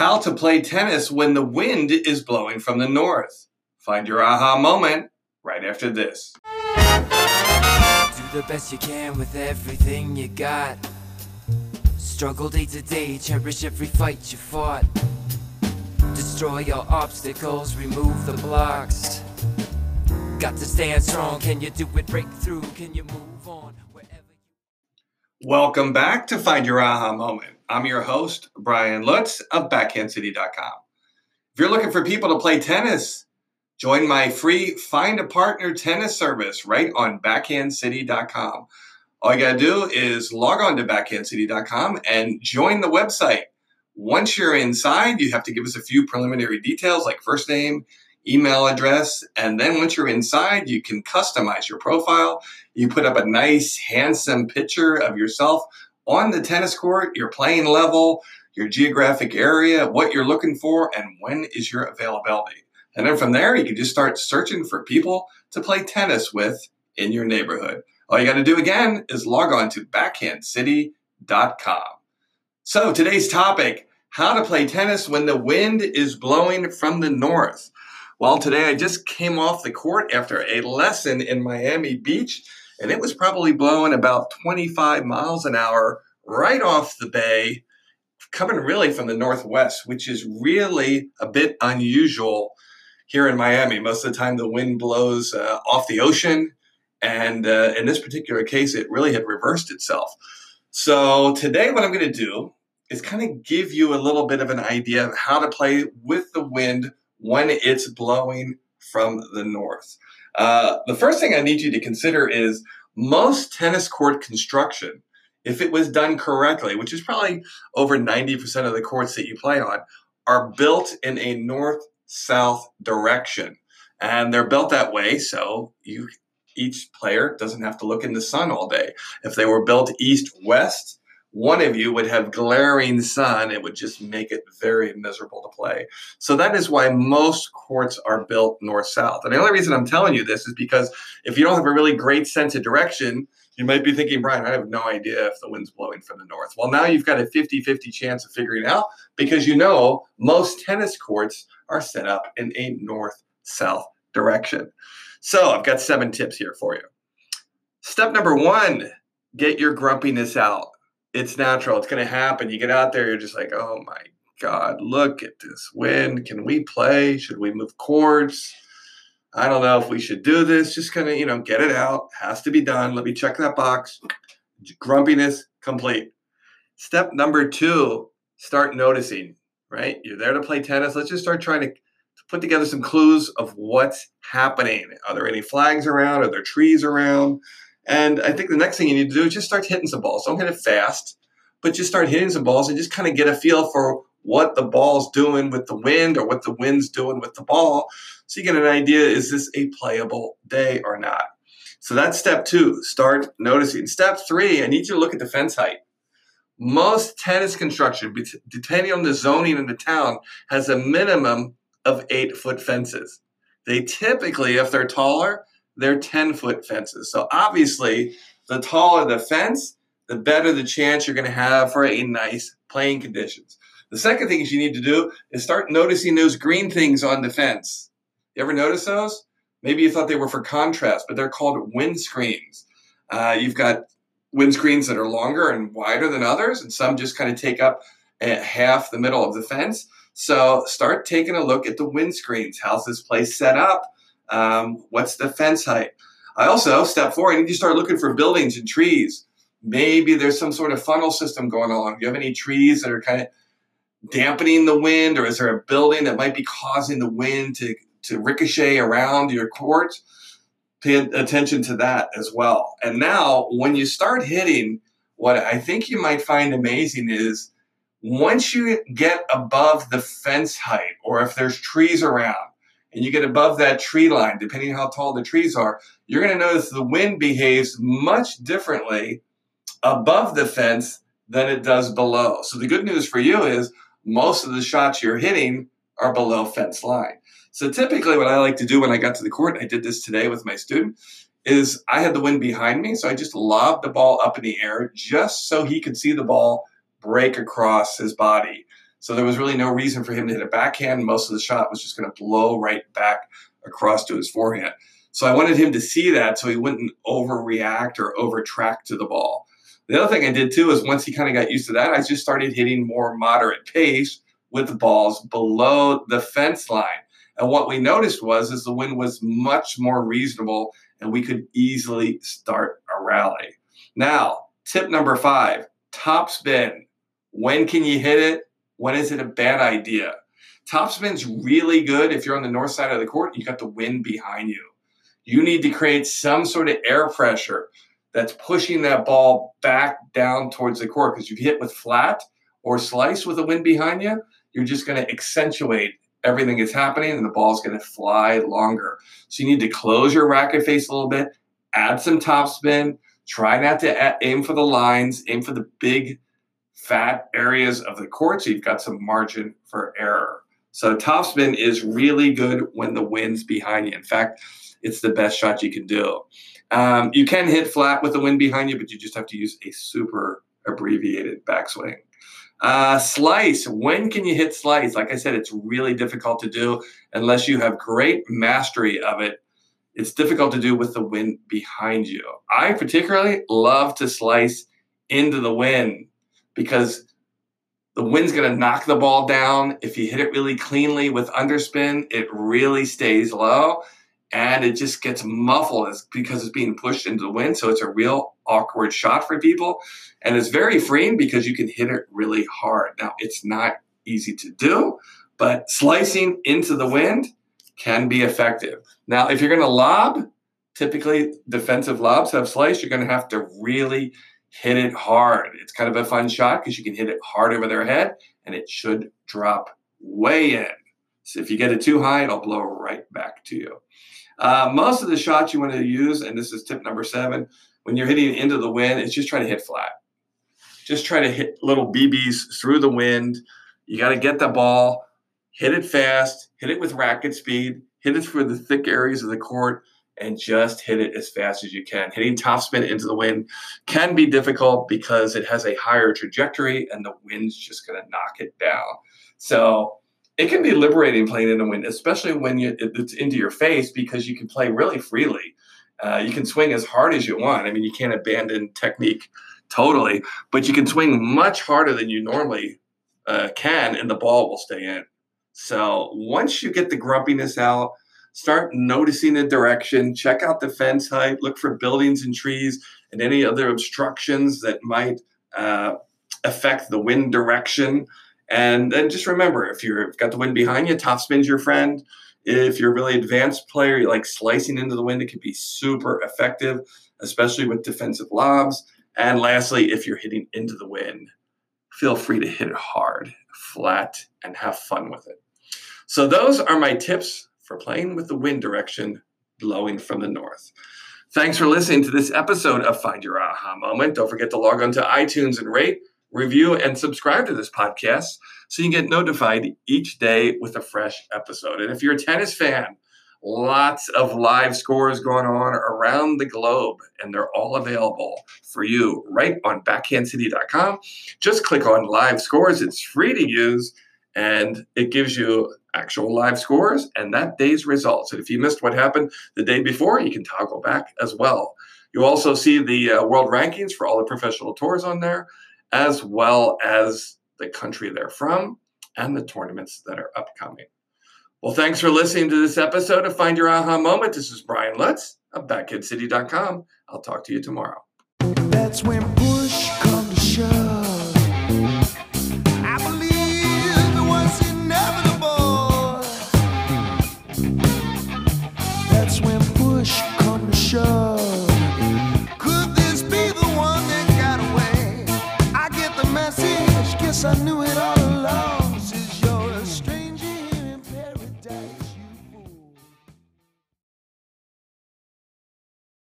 How to play tennis when the wind is blowing from the north. Find your aha moment right after this. Do the best you can with everything you got. Struggle day to day, cherish every fight you fought. Destroy your obstacles, remove the blocks. Got to stand strong, can you do it? Break through, can you move on? Welcome back to Find Your Aha Moment. I'm your host, Brian Lutz of BackhandCity.com. If you're looking for people to play tennis, join my free Find a Partner tennis service right on BackhandCity.com. All you got to do is log on to BackhandCity.com and join the website. Once you're inside, you have to give us a few preliminary details like first name, email address, and then once you're inside, you can customize your profile. You put up a nice, handsome picture of yourself on the tennis court, your playing level, your geographic area, what you're looking for, and when is your availability. And then from there, you can just start searching for people to play tennis with in your neighborhood. All you got to do again is log on to backhandcity.com. So today's topic, how to play tennis when the wind is blowing from the north. Well, today I just came off the court after a lesson in Miami Beach, and it was probably blowing about 25 miles an hour right off the bay, coming really from the northwest, which is really a bit unusual here in Miami. Most of the time, the wind blows uh, off the ocean, and uh, in this particular case, it really had reversed itself. So, today, what I'm going to do is kind of give you a little bit of an idea of how to play with the wind when it's blowing from the north. Uh, the first thing I need you to consider is most tennis court construction, if it was done correctly, which is probably over 90% of the courts that you play on, are built in a north south direction. And they're built that way so you each player doesn't have to look in the sun all day. If they were built east west, one of you would have glaring sun. It would just make it very miserable to play. So that is why most courts are built north south. And the only reason I'm telling you this is because if you don't have a really great sense of direction, you might be thinking, Brian, I have no idea if the wind's blowing from the north. Well, now you've got a 50 50 chance of figuring out because you know most tennis courts are set up in a north south direction. So I've got seven tips here for you. Step number one get your grumpiness out. It's natural, it's going to happen. You get out there, you're just like, oh my God, look at this wind. Can we play? Should we move courts? I don't know if we should do this. Just kind of, you know, get it out. Has to be done. Let me check that box. Grumpiness complete. Step number two start noticing, right? You're there to play tennis. Let's just start trying to put together some clues of what's happening. Are there any flags around? Are there trees around? And I think the next thing you need to do is just start hitting some balls. Don't hit it fast, but just start hitting some balls and just kind of get a feel for what the ball's doing with the wind or what the wind's doing with the ball. So you get an idea is this a playable day or not? So that's step two. Start noticing. Step three, I need you to look at the fence height. Most tennis construction, depending on the zoning in the town, has a minimum of eight foot fences. They typically, if they're taller, they're 10 foot fences. So obviously, the taller the fence, the better the chance you're going to have for a nice playing conditions. The second thing you need to do is start noticing those green things on the fence. You ever notice those? Maybe you thought they were for contrast, but they're called windscreens. Uh, you've got windscreens that are longer and wider than others, and some just kind of take up eh, half the middle of the fence. So start taking a look at the windscreens. How's this place set up? Um, what's the fence height? I also, step four, I need to start looking for buildings and trees. Maybe there's some sort of funnel system going along. Do you have any trees that are kind of dampening the wind, or is there a building that might be causing the wind to, to ricochet around your court? Pay attention to that as well. And now, when you start hitting, what I think you might find amazing is once you get above the fence height, or if there's trees around, and you get above that tree line, depending how tall the trees are, you're going to notice the wind behaves much differently above the fence than it does below. So the good news for you is most of the shots you're hitting are below fence line. So typically what I like to do when I got to the court, I did this today with my student, is I had the wind behind me, so I just lobbed the ball up in the air just so he could see the ball break across his body. So there was really no reason for him to hit a backhand. Most of the shot was just going to blow right back across to his forehand. So I wanted him to see that so he wouldn't overreact or overtrack to the ball. The other thing I did too is once he kind of got used to that, I just started hitting more moderate pace with the balls below the fence line. And what we noticed was is the wind was much more reasonable and we could easily start a rally. Now, tip number five, top spin. When can you hit it? When is it a bad idea? Top spin's really good if you're on the north side of the court and you got the wind behind you. You need to create some sort of air pressure that's pushing that ball back down towards the court because if you hit with flat or slice with the wind behind you, you're just going to accentuate everything that's happening and the ball's going to fly longer. So you need to close your racket face a little bit, add some topspin, try not to aim for the lines, aim for the big fat areas of the court so you've got some margin for error. So topspin is really good when the wind's behind you. In fact, it's the best shot you can do. Um, you can hit flat with the wind behind you, but you just have to use a super abbreviated backswing. Uh, slice. When can you hit slice? Like I said, it's really difficult to do unless you have great mastery of it. It's difficult to do with the wind behind you. I particularly love to slice into the wind because the wind's going to knock the ball down. If you hit it really cleanly with underspin, it really stays low and it just gets muffled because it's being pushed into the wind. So it's a real awkward shot for people. And it's very freeing because you can hit it really hard. Now, it's not easy to do, but slicing into the wind can be effective. Now, if you're going to lob, typically defensive lobs have slice, you're going to have to really hit it hard. It's kind of a fun shot because you can hit it hard over their head and it should drop way in. So if you get it too high, it'll blow right back to you. Uh, most of the shots you want to use, and this is tip number seven, when you're hitting into the wind, it's just try to hit flat. Just try to hit little BBs through the wind. You got to get the ball, hit it fast, hit it with racket speed, hit it through the thick areas of the court, and just hit it as fast as you can. Hitting topspin into the wind can be difficult because it has a higher trajectory and the wind's just going to knock it down. So it can be liberating playing in the wind, especially when you, it's into your face because you can play really freely. Uh, you can swing as hard as you want. I mean, you can't abandon technique totally, but you can swing much harder than you normally uh, can, and the ball will stay in. So once you get the grumpiness out, start noticing the direction, check out the fence height, look for buildings and trees and any other obstructions that might uh, affect the wind direction. And then just remember, if you've got the wind behind you, top spin's your friend. If you're a really advanced player, you like slicing into the wind, it can be super effective, especially with defensive lobs. And lastly, if you're hitting into the wind, feel free to hit it hard, flat, and have fun with it. So those are my tips for playing with the wind direction blowing from the north. Thanks for listening to this episode of Find Your Aha Moment. Don't forget to log on to iTunes and rate review, and subscribe to this podcast so you get notified each day with a fresh episode. And if you're a tennis fan, lots of live scores going on around the globe, and they're all available for you right on backhandcity.com. Just click on live scores, it's free to use, and it gives you actual live scores and that day's results. And if you missed what happened the day before, you can toggle back as well. You also see the uh, world rankings for all the professional tours on there as well as the country they're from and the tournaments that are upcoming. Well, thanks for listening to this episode of Find Your Aha Moment. This is Brian Lutz of BackhandCity.com. I'll talk to you tomorrow. That's when push